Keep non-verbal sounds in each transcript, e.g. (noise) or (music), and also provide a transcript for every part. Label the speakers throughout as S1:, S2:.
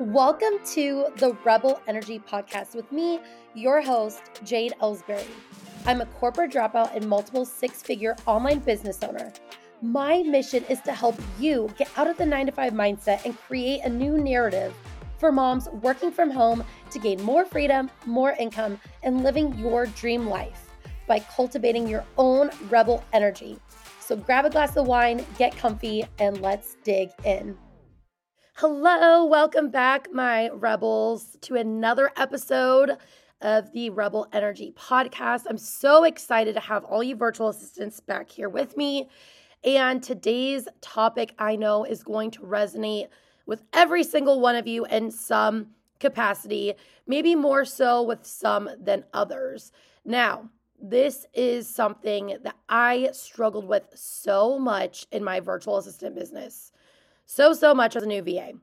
S1: Welcome to the Rebel Energy Podcast with me, your host, Jade Ellsbury. I'm a corporate dropout and multiple six figure online business owner. My mission is to help you get out of the nine to five mindset and create a new narrative for moms working from home to gain more freedom, more income, and living your dream life by cultivating your own rebel energy. So grab a glass of wine, get comfy, and let's dig in. Hello, welcome back, my rebels, to another episode of the Rebel Energy podcast. I'm so excited to have all you virtual assistants back here with me. And today's topic I know is going to resonate with every single one of you in some capacity, maybe more so with some than others. Now, this is something that I struggled with so much in my virtual assistant business so, so much as a new VA.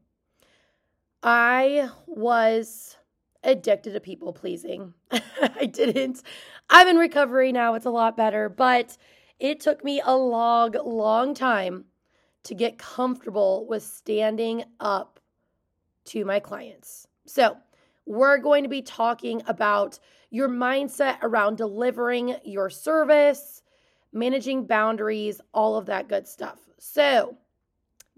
S1: I was addicted to people pleasing. (laughs) I didn't. I'm in recovery now. It's a lot better, but it took me a long, long time to get comfortable with standing up to my clients. So, we're going to be talking about your mindset around delivering your service, managing boundaries, all of that good stuff. So,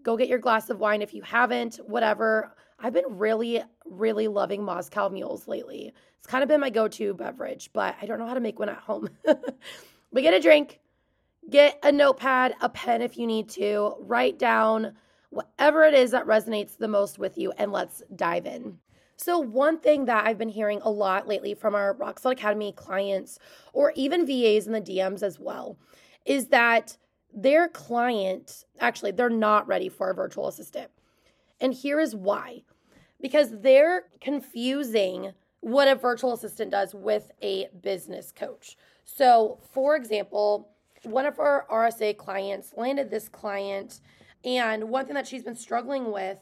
S1: Go get your glass of wine if you haven't, whatever. I've been really, really loving Moscow mules lately. It's kind of been my go to beverage, but I don't know how to make one at home. (laughs) but get a drink, get a notepad, a pen if you need to, write down whatever it is that resonates the most with you, and let's dive in. So, one thing that I've been hearing a lot lately from our Rock Solid Academy clients, or even VAs in the DMs as well, is that their client, actually, they're not ready for a virtual assistant. And here is why because they're confusing what a virtual assistant does with a business coach. So, for example, one of our RSA clients landed this client, and one thing that she's been struggling with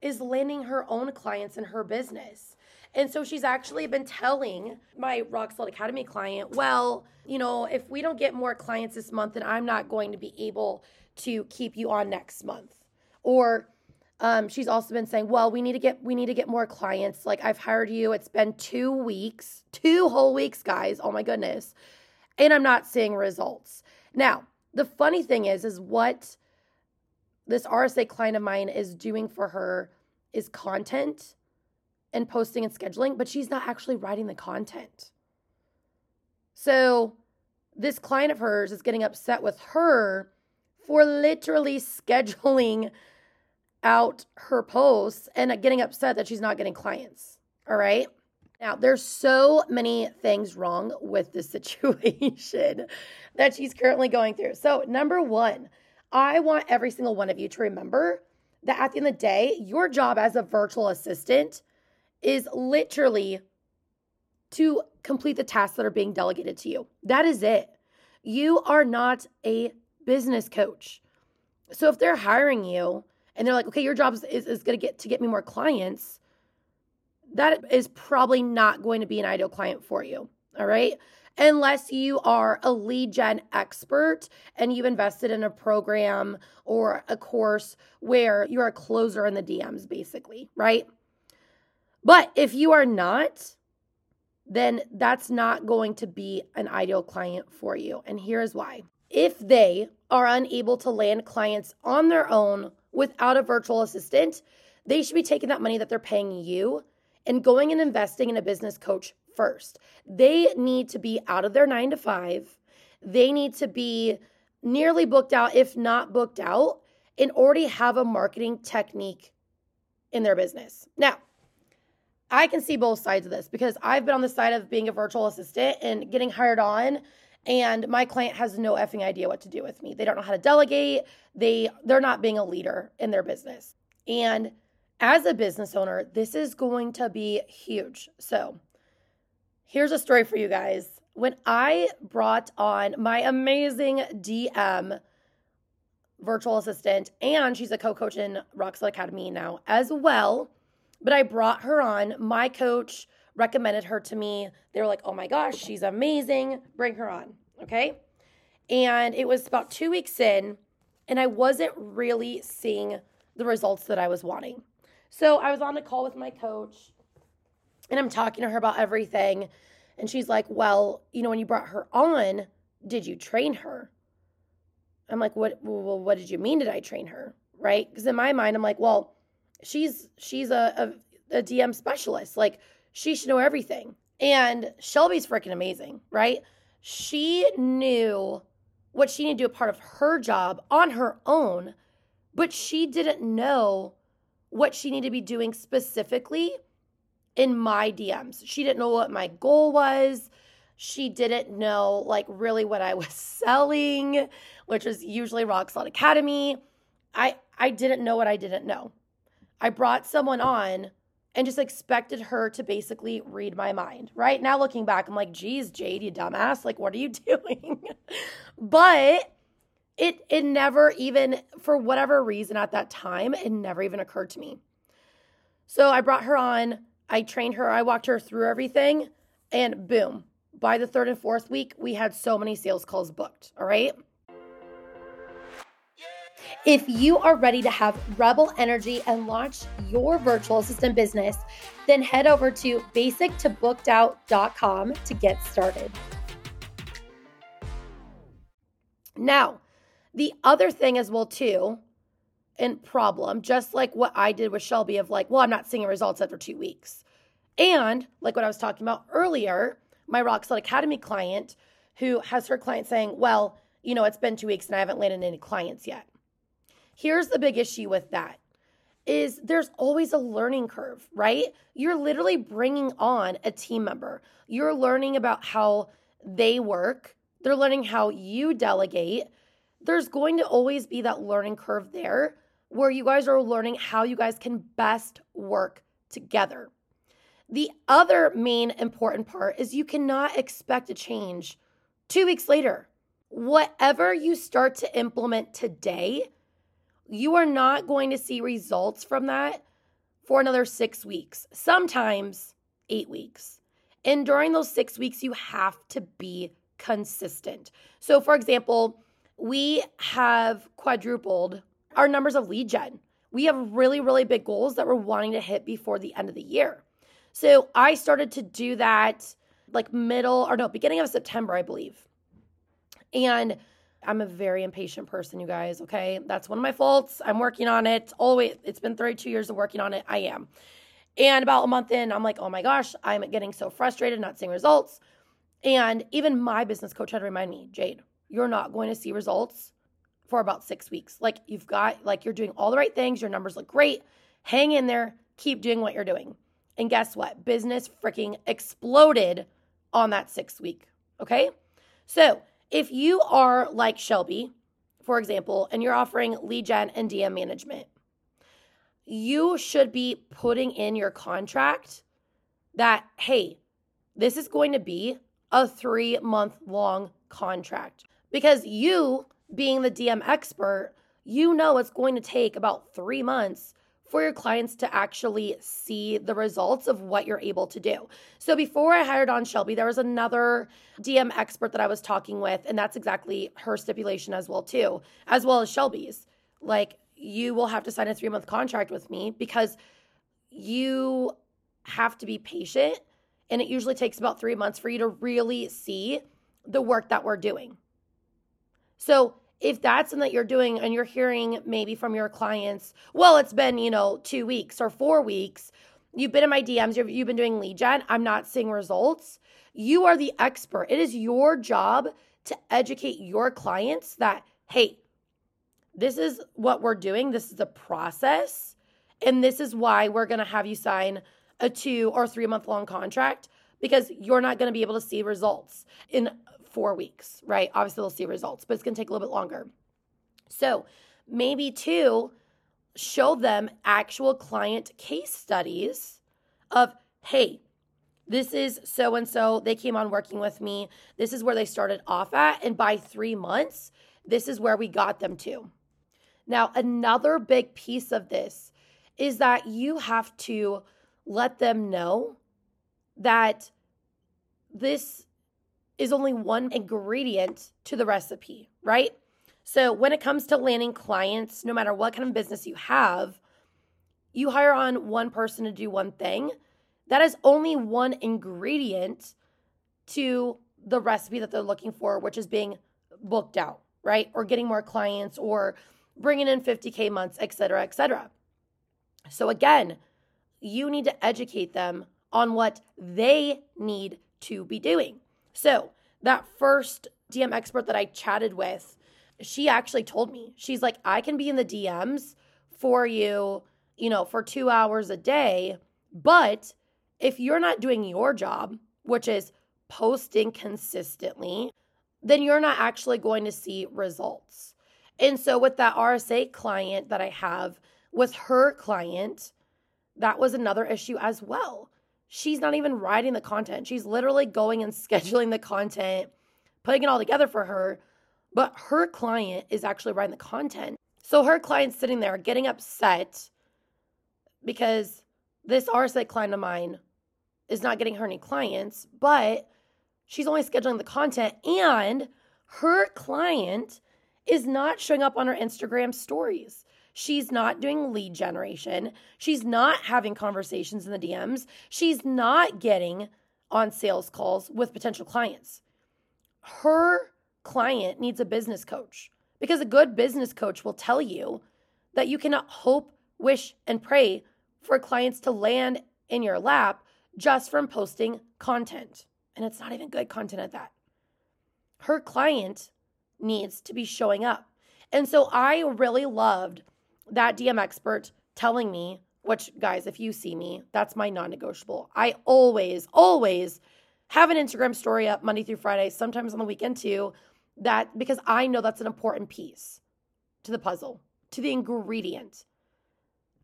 S1: is landing her own clients in her business. And so she's actually been telling my Rock Solid Academy client, well, you know, if we don't get more clients this month, then I'm not going to be able to keep you on next month. Or um, she's also been saying, well, we need to get we need to get more clients. Like I've hired you. It's been two weeks, two whole weeks, guys. Oh my goodness. And I'm not seeing results. Now, the funny thing is, is what this RSA client of mine is doing for her is content and posting and scheduling, but she's not actually writing the content. So this client of hers is getting upset with her for literally (laughs) scheduling out her posts and getting upset that she's not getting clients. All right. Now, there's so many things wrong with this (laughs) situation that she's currently going through. So, number one, I want every single one of you to remember that at the end of the day, your job as a virtual assistant is literally to complete the tasks that are being delegated to you. That is it. You are not a business coach. So if they're hiring you and they're like, okay, your job is, is, going to get to get me more clients, that is probably not going to be an ideal client for you. All right. Unless you are a lead gen expert and you've invested in a program or a course where you're a closer in the DMs, basically, right? But if you are not, then that's not going to be an ideal client for you. And here's why. If they are unable to land clients on their own without a virtual assistant, they should be taking that money that they're paying you and going and investing in a business coach first. They need to be out of their nine to five. They need to be nearly booked out, if not booked out, and already have a marketing technique in their business. Now, I can see both sides of this because I've been on the side of being a virtual assistant and getting hired on and my client has no effing idea what to do with me. They don't know how to delegate. They they're not being a leader in their business. And as a business owner, this is going to be huge. So, here's a story for you guys. When I brought on my amazing DM virtual assistant and she's a co-coach in Rock Solid Academy now as well, but I brought her on. My coach recommended her to me. They were like, oh my gosh, she's amazing. Bring her on. Okay. And it was about two weeks in, and I wasn't really seeing the results that I was wanting. So I was on a call with my coach and I'm talking to her about everything. And she's like, Well, you know, when you brought her on, did you train her? I'm like, What well, what did you mean did I train her? Right? Because in my mind, I'm like, well, she's she's a, a, a DM specialist. Like she should know everything. And Shelby's freaking amazing, right? She knew what she needed to do a part of her job on her own, but she didn't know what she needed to be doing specifically in my DMs. She didn't know what my goal was. She didn't know like really what I (laughs) was selling, which was usually Rock Solid Academy. I I didn't know what I didn't know. I brought someone on and just expected her to basically read my mind. Right now, looking back, I'm like, geez, Jade, you dumbass. Like, what are you (laughs) doing? but it it never even for whatever reason at that time, it never even occurred to me. So I brought her on. I trained her. I walked her through everything, and boom! By the third and fourth week, we had so many sales calls booked. All right. If you are ready to have rebel energy and launch your virtual assistant business, then head over to basictobookdout.com to get started. Now, the other thing as well too, and problem, just like what I did with Shelby of like, well, I'm not seeing results after two weeks. And like what I was talking about earlier, my Rock Solid Academy client who has her client saying, well, you know, it's been two weeks and I haven't landed any clients yet. Here's the big issue with that is there's always a learning curve, right? You're literally bringing on a team member. You're learning about how they work. They're learning how you delegate. There's going to always be that learning curve there where you guys are learning how you guys can best work together. The other main important part is you cannot expect a change two weeks later. Whatever you start to implement today you are not going to see results from that for another six weeks, sometimes eight weeks. And during those six weeks, you have to be consistent. So, for example, we have quadrupled our numbers of lead gen. We have really, really big goals that we're wanting to hit before the end of the year. So, I started to do that like middle or no, beginning of September, I believe. And I'm a very impatient person, you guys, okay? That's one of my faults. I'm working on it. Always, it's been 32 years of working on it. I am. And about a month in, I'm like, oh my gosh, I'm getting so frustrated, not seeing results. And even my business coach had to remind me, Jade, you're not going to see results for about six weeks. Like, you've got, like, you're doing all the right things. Your numbers look great. Hang in there. Keep doing what you're doing. And guess what? Business freaking exploded on that six week. Okay. So, if you are like Shelby, for example, and you're offering lead gen and DM management, you should be putting in your contract that, hey, this is going to be a three month long contract. Because you, being the DM expert, you know it's going to take about three months for your clients to actually see the results of what you're able to do. So before I hired on Shelby, there was another DM expert that I was talking with, and that's exactly her stipulation as well too, as well as Shelby's. Like you will have to sign a 3-month contract with me because you have to be patient and it usually takes about 3 months for you to really see the work that we're doing. So if that's something that you're doing and you're hearing maybe from your clients, well, it's been, you know, two weeks or four weeks, you've been in my DMs, you've, you've been doing lead gen, I'm not seeing results. You are the expert. It is your job to educate your clients that, hey, this is what we're doing, this is a process, and this is why we're to have you sign a two or three month long contract because you're not going to be able to see results in four weeks, right? Obviously, they'll see results, but it's going to take a little bit longer. So, maybe two, show them actual client case studies of, hey, this is so and so. They came on working with me. This is where they started off at. And by three months, this is where we got them to. Now, another big piece of this is that you have to let them know that this is only one ingredient to the recipe, right? So when it comes to landing clients, no matter what kind of business you have, you hire on one person to do one thing, that is only one ingredient to the recipe that they're looking for, which is being booked out, right? Or getting more clients or bringing in 50K months, et cetera, et cetera. So again, you need to educate them on what they need to be doing. So that first DM expert that I chatted with, she actually told me, she's like, I can be in the DMs for you, you know, for two hours a day. But if you're not doing your job, which is posting consistently, then you're not actually going to see results. And so, with that RSA client that I have, with her client, that was another issue as well. She's not even writing the content. She's literally going and (laughs) scheduling the content, putting it all together for her. But her client is actually writing the content. So her client's sitting there getting upset because this RSA client of mine is not getting her any clients, but she's only scheduling the content and her client is not showing up on her Instagram stories. She's not doing lead generation. She's not having conversations in the DMs. She's not getting on sales calls with potential clients. Her client needs a business coach because a good business coach will tell you that you cannot hope, wish, and pray for clients to land in your lap just from posting content. And it's not even good content at that. Her client needs to be showing up. And so I really loved that DM expert telling me, which, guys, if you see me, that's my non negotiable. I always, always have an Instagram story up Monday through Friday, sometimes on the weekend too, that because I know that's an important piece to the puzzle, to the ingredient.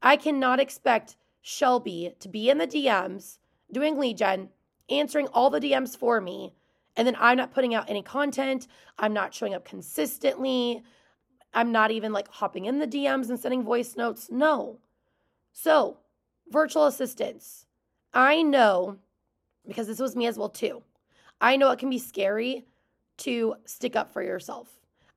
S1: I cannot expect Shelby to be in the DMs doing lead gen, answering all the DMs for me, and then I'm not putting out any content. I'm not showing up consistently. I'm not even like hopping in the DMs and sending voice notes. No. So, virtual assistants. I know because this was me as well too. I know it can be scary to stick up for yourself.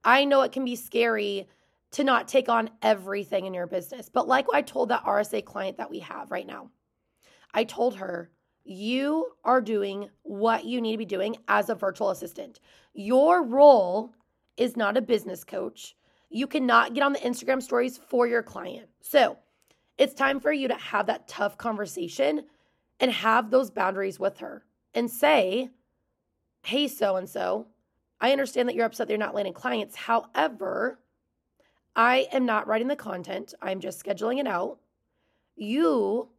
S1: I know it can be scary to not take on everything in your business. But like I told that RSA client that we have right now, I told her, you are doing what you need to be doing as a virtual assistant. Your role is not a business coach. You cannot get on the Instagram stories for your client. So it's time for you to have that tough conversation and have those boundaries with her and say, hey, so and so, I understand that you're upset that you're not landing clients. However, I am not writing the content, I'm just scheduling it out. You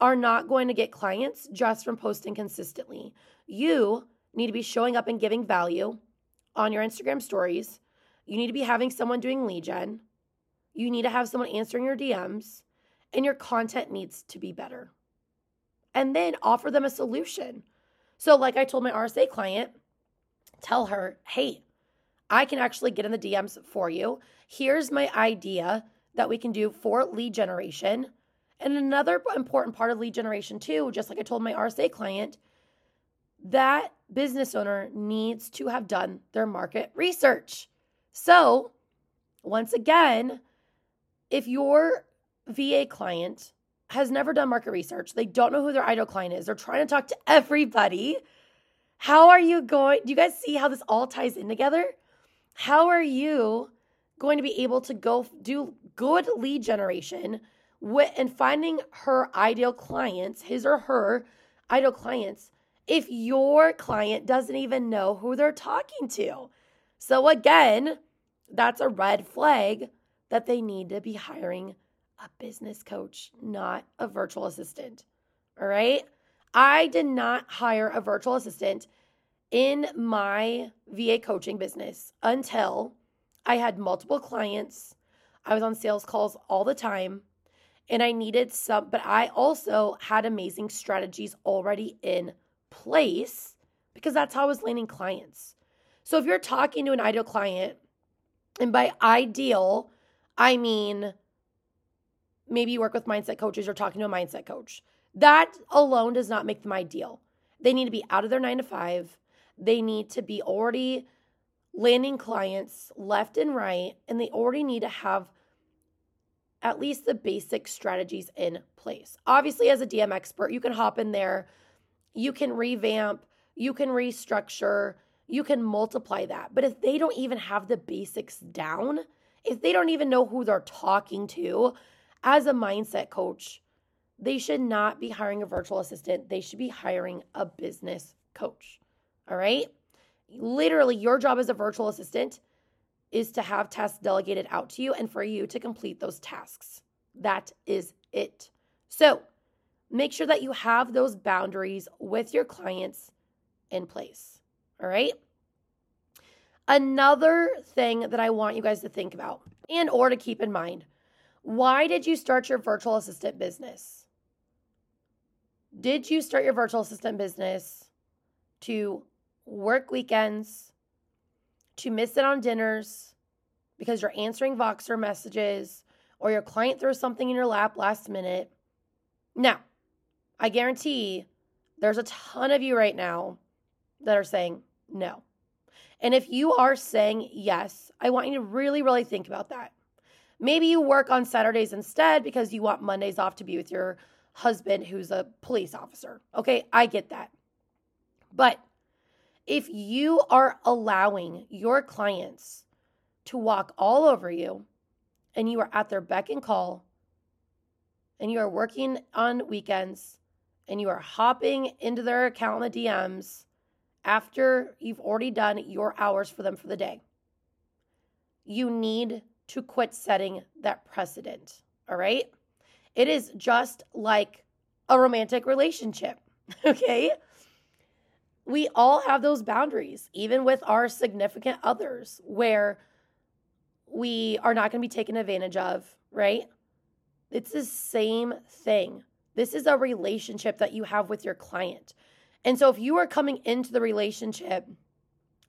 S1: are not going to get clients just from posting consistently. You need to be showing up and giving value on your Instagram stories. You need to be having someone doing lead gen. You need to have someone answering your DMs, and your content needs to be better. And then offer them a solution. So, like I told my RSA client, tell her, hey, I can actually get in the DMs for you. Here's my idea that we can do for lead generation. And another important part of lead generation, too, just like I told my RSA client, that business owner needs to have done their market research. So, once again, if your VA client has never done market research, they don't know who their ideal client is, they're trying to talk to everybody how are you going? Do you guys see how this all ties in together? How are you going to be able to go do good lead generation with, and finding her ideal clients, his or her ideal clients, if your client doesn't even know who they're talking to? So, again, that's a red flag that they need to be hiring a business coach, not a virtual assistant. All right. I did not hire a virtual assistant in my VA coaching business until I had multiple clients. I was on sales calls all the time and I needed some, but I also had amazing strategies already in place because that's how I was landing clients. So if you're talking to an ideal client, and by ideal, I mean maybe you work with mindset coaches or talking to a mindset coach. That alone does not make them ideal. They need to be out of their nine to five. They need to be already landing clients left and right, and they already need to have at least the basic strategies in place. Obviously, as a DM expert, you can hop in there, you can revamp, you can restructure, you can multiply that. But if they don't even have the basics down, if they don't even know who they're talking to, as a mindset coach, they should not be hiring a virtual assistant. They should be hiring a business coach. All right. Literally, your job as a virtual assistant is to have tasks delegated out to you and for you to complete those tasks. That is it. So make sure that you have those boundaries with your clients in place. All right. Another thing that I want you guys to think about and or to keep in mind why did you start your virtual assistant business? Did you start your virtual assistant business to work weekends, to miss it on dinners because you're answering Voxer messages or your client throws something in your lap last minute? Now, I guarantee there's a ton of you right now that are saying no. And if you are saying yes, I want you to really, really think about that. Maybe you work on Saturdays instead because you want Mondays off to be with your husband who's a police officer. Okay, I get that. But if you are allowing your clients to walk all over you and you are at their beck and call and you are working on weekends and you are hopping into their account in the DMs after you've already done your hours for them for the day, you need to quit setting that precedent. All right. It is just like a romantic relationship. (laughs) Okay. We all have those boundaries, even with our significant others, where we are not going to be taken advantage of, right? It's the same thing. This is a relationship that you have with your client. And so if you are coming into the relationship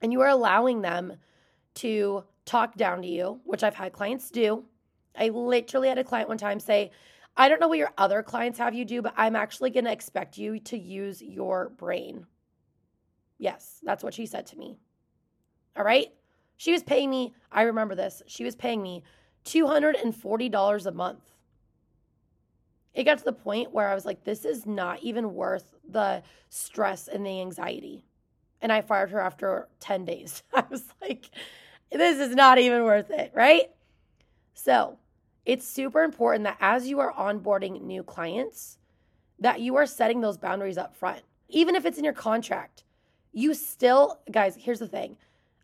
S1: and you are allowing them to talk down to you, which I've had clients do. I literally had a client one time say, I don't know what your other clients have you do, but I'm actually going to expect you to use your brain. Yes, that's what she said to me. All right. She was paying me, I remember this, she was paying me $240 a month. It got to the point where I was like, this is not even worth the stress and the anxiety. And I fired her after 10 days. (laughs) I was like, this is not even worth it, right? So, it's super important that as you are onboarding new clients, that you are setting those boundaries up front. Even if it's in your contract, you still, guys, here's the thing.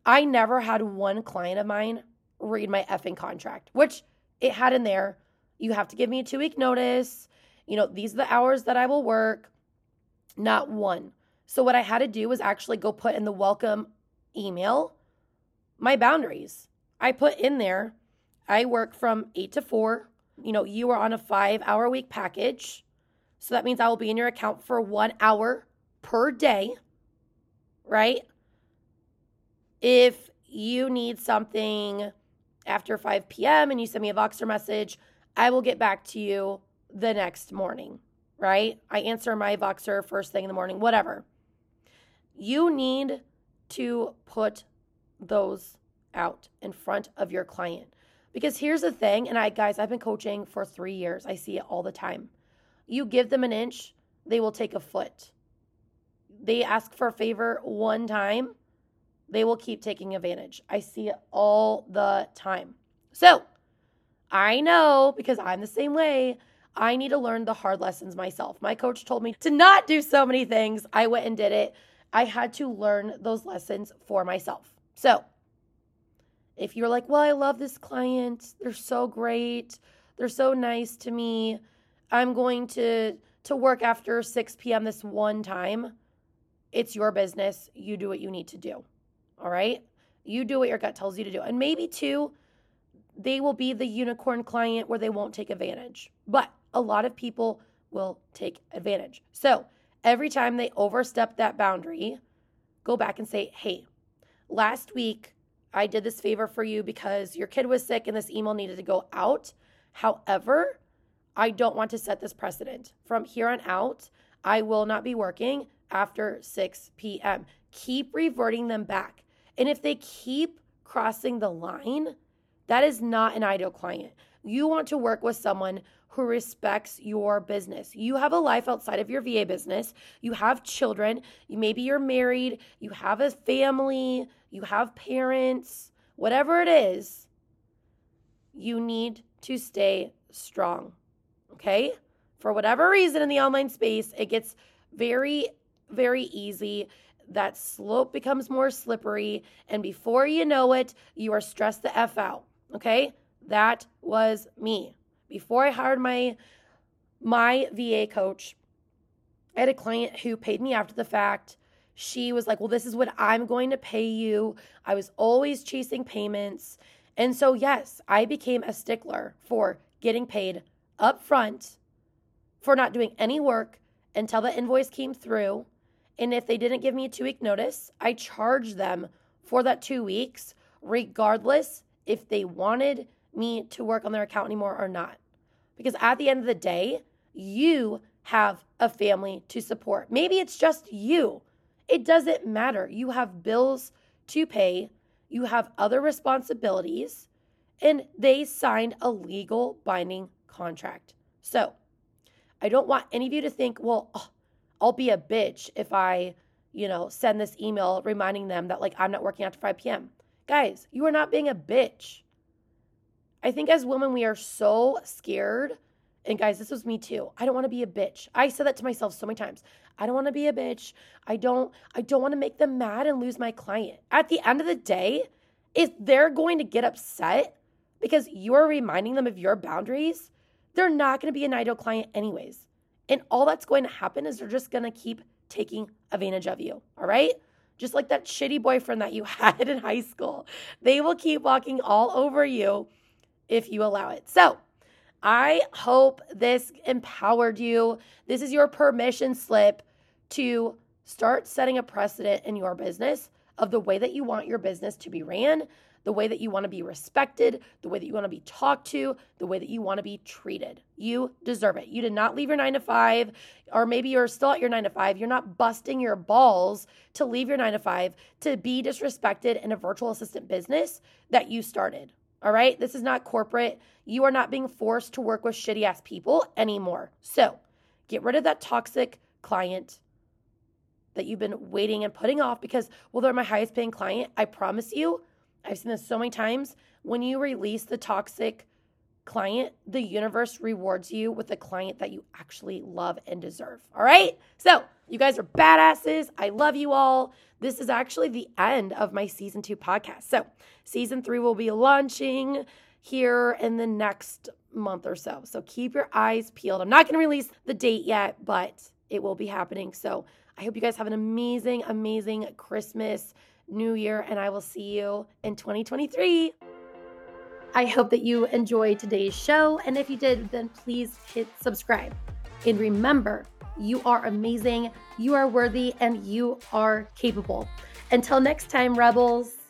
S1: I never had one client of mine read my effing contract, which it had in there. You have to give me a two week notice. You know, these are the hours that I will work. Not one. So, what I had to do was actually go put in the welcome email my boundaries. I put in there, I work from eight to four. You know, you are on a five hour week package. So that means I will be in your account for one hour per day, right? If you need something after 5 p.m. and you send me a Voxer message, I will get back to you the next morning, right? I answer my Voxer first thing in the morning, whatever. You need to put those out in front of your client. Because here's the thing, and I guys, I've been coaching for 3 years. I see it all the time. You give them an inch, they will take a foot. They ask for a favor one time, they will keep taking advantage. I see it all the time. So, I know because I'm the same way. I need to learn the hard lessons myself. My coach told me to not do so many things. I went and did it. I had to learn those lessons for myself. So, if you're like, well, I love this client, they're so great, they're so nice to me, I'm going to to work after 6 p.m. this one time, it's your business. You do what you need to do. All right? You do what your gut tells you to do. And maybe too, they will be the unicorn client where they won't take advantage. But a lot of people will take advantage. So every time they overstep that boundary, go back and say, hey, last week I did this favor for you because your kid was sick and this email needed to go out. However, I don't want to set this precedent. From here on out, I will not be working after 6 p.m. Keep reverting them back. And if they keep crossing the line, that is not an ideal client. You want to work with someone who respects your business. You have a life outside of your VA business. You have children. Maybe you're married. You have a family. You have parents. Whatever it is, you need to stay strong. Okay? For whatever reason in the online space, it gets very, very easy. That slope becomes more slippery. And before you know it, you are stressed the F out. Okay? That was me before I hired my my VA coach, I had a client who paid me after the fact. She was like, Well, this is what I'm going to pay you. I was always chasing payments. And so, yes, I became a stickler for getting paid up front for not doing any work until the invoice came through. And if they didn't give me a two week notice, I charged them for that two weeks, regardless if they wanted me to work on their account anymore or not. Because at the end of the day, you have a family to support. Maybe it's just you. It doesn't matter. You have bills to pay, you have other responsibilities, and they signed a legal binding contract. So I don't want any of you to think, well, oh, I'll be a bitch if I, you know, send this email reminding them that like I'm not working after 5 p.m. Guys, you are not being a bitch. I think as women, we are so scared. And guys, this was me too. I don't want to be a bitch. I said that to myself so many times. I don't want to be a bitch. I don't I don't want to make them mad and lose my client. At the end of the day, if they're going to get upset because you're reminding them of your boundaries, they're not going to be an ideal client anyways. And all that's going to happen is they're just going to keep taking advantage of you. All right? Just like that shitty boyfriend that you (laughs) had in high school. They will keep walking all over you if you allow it. So, I hope this empowered you. This is your permission slip to start setting a precedent in your business of the way that you want your business to be ran, the way that you want to be respected, the way that you want to be talked to, the way that you want to be treated. You deserve it. You did not leave your nine to five, or maybe you're still at your nine to five. You're not busting your balls to leave your nine to five to be disrespected in a virtual assistant business that you started. All right. This is not corporate. You are not being forced to work with shitty ass people anymore. So get rid of that toxic client that you've been waiting and putting off because, well, they're my highest paying client. I promise you, I've seen this so many times. When you release the toxic client, the universe rewards you with a client that you actually love and deserve. All right. So you guys are badasses. I love you all. This is actually the end of my season two podcast. So, season three will be launching here in the next month or so. So, keep your eyes peeled. I'm not going to release the date yet, but it will be happening. So, I hope you guys have an amazing, amazing Christmas, New Year, and I will see you in 2023. I hope that you enjoyed today's show. And if you did, then please hit subscribe. And remember, you are amazing, you are worthy, and you are capable. Until next time, Rebels.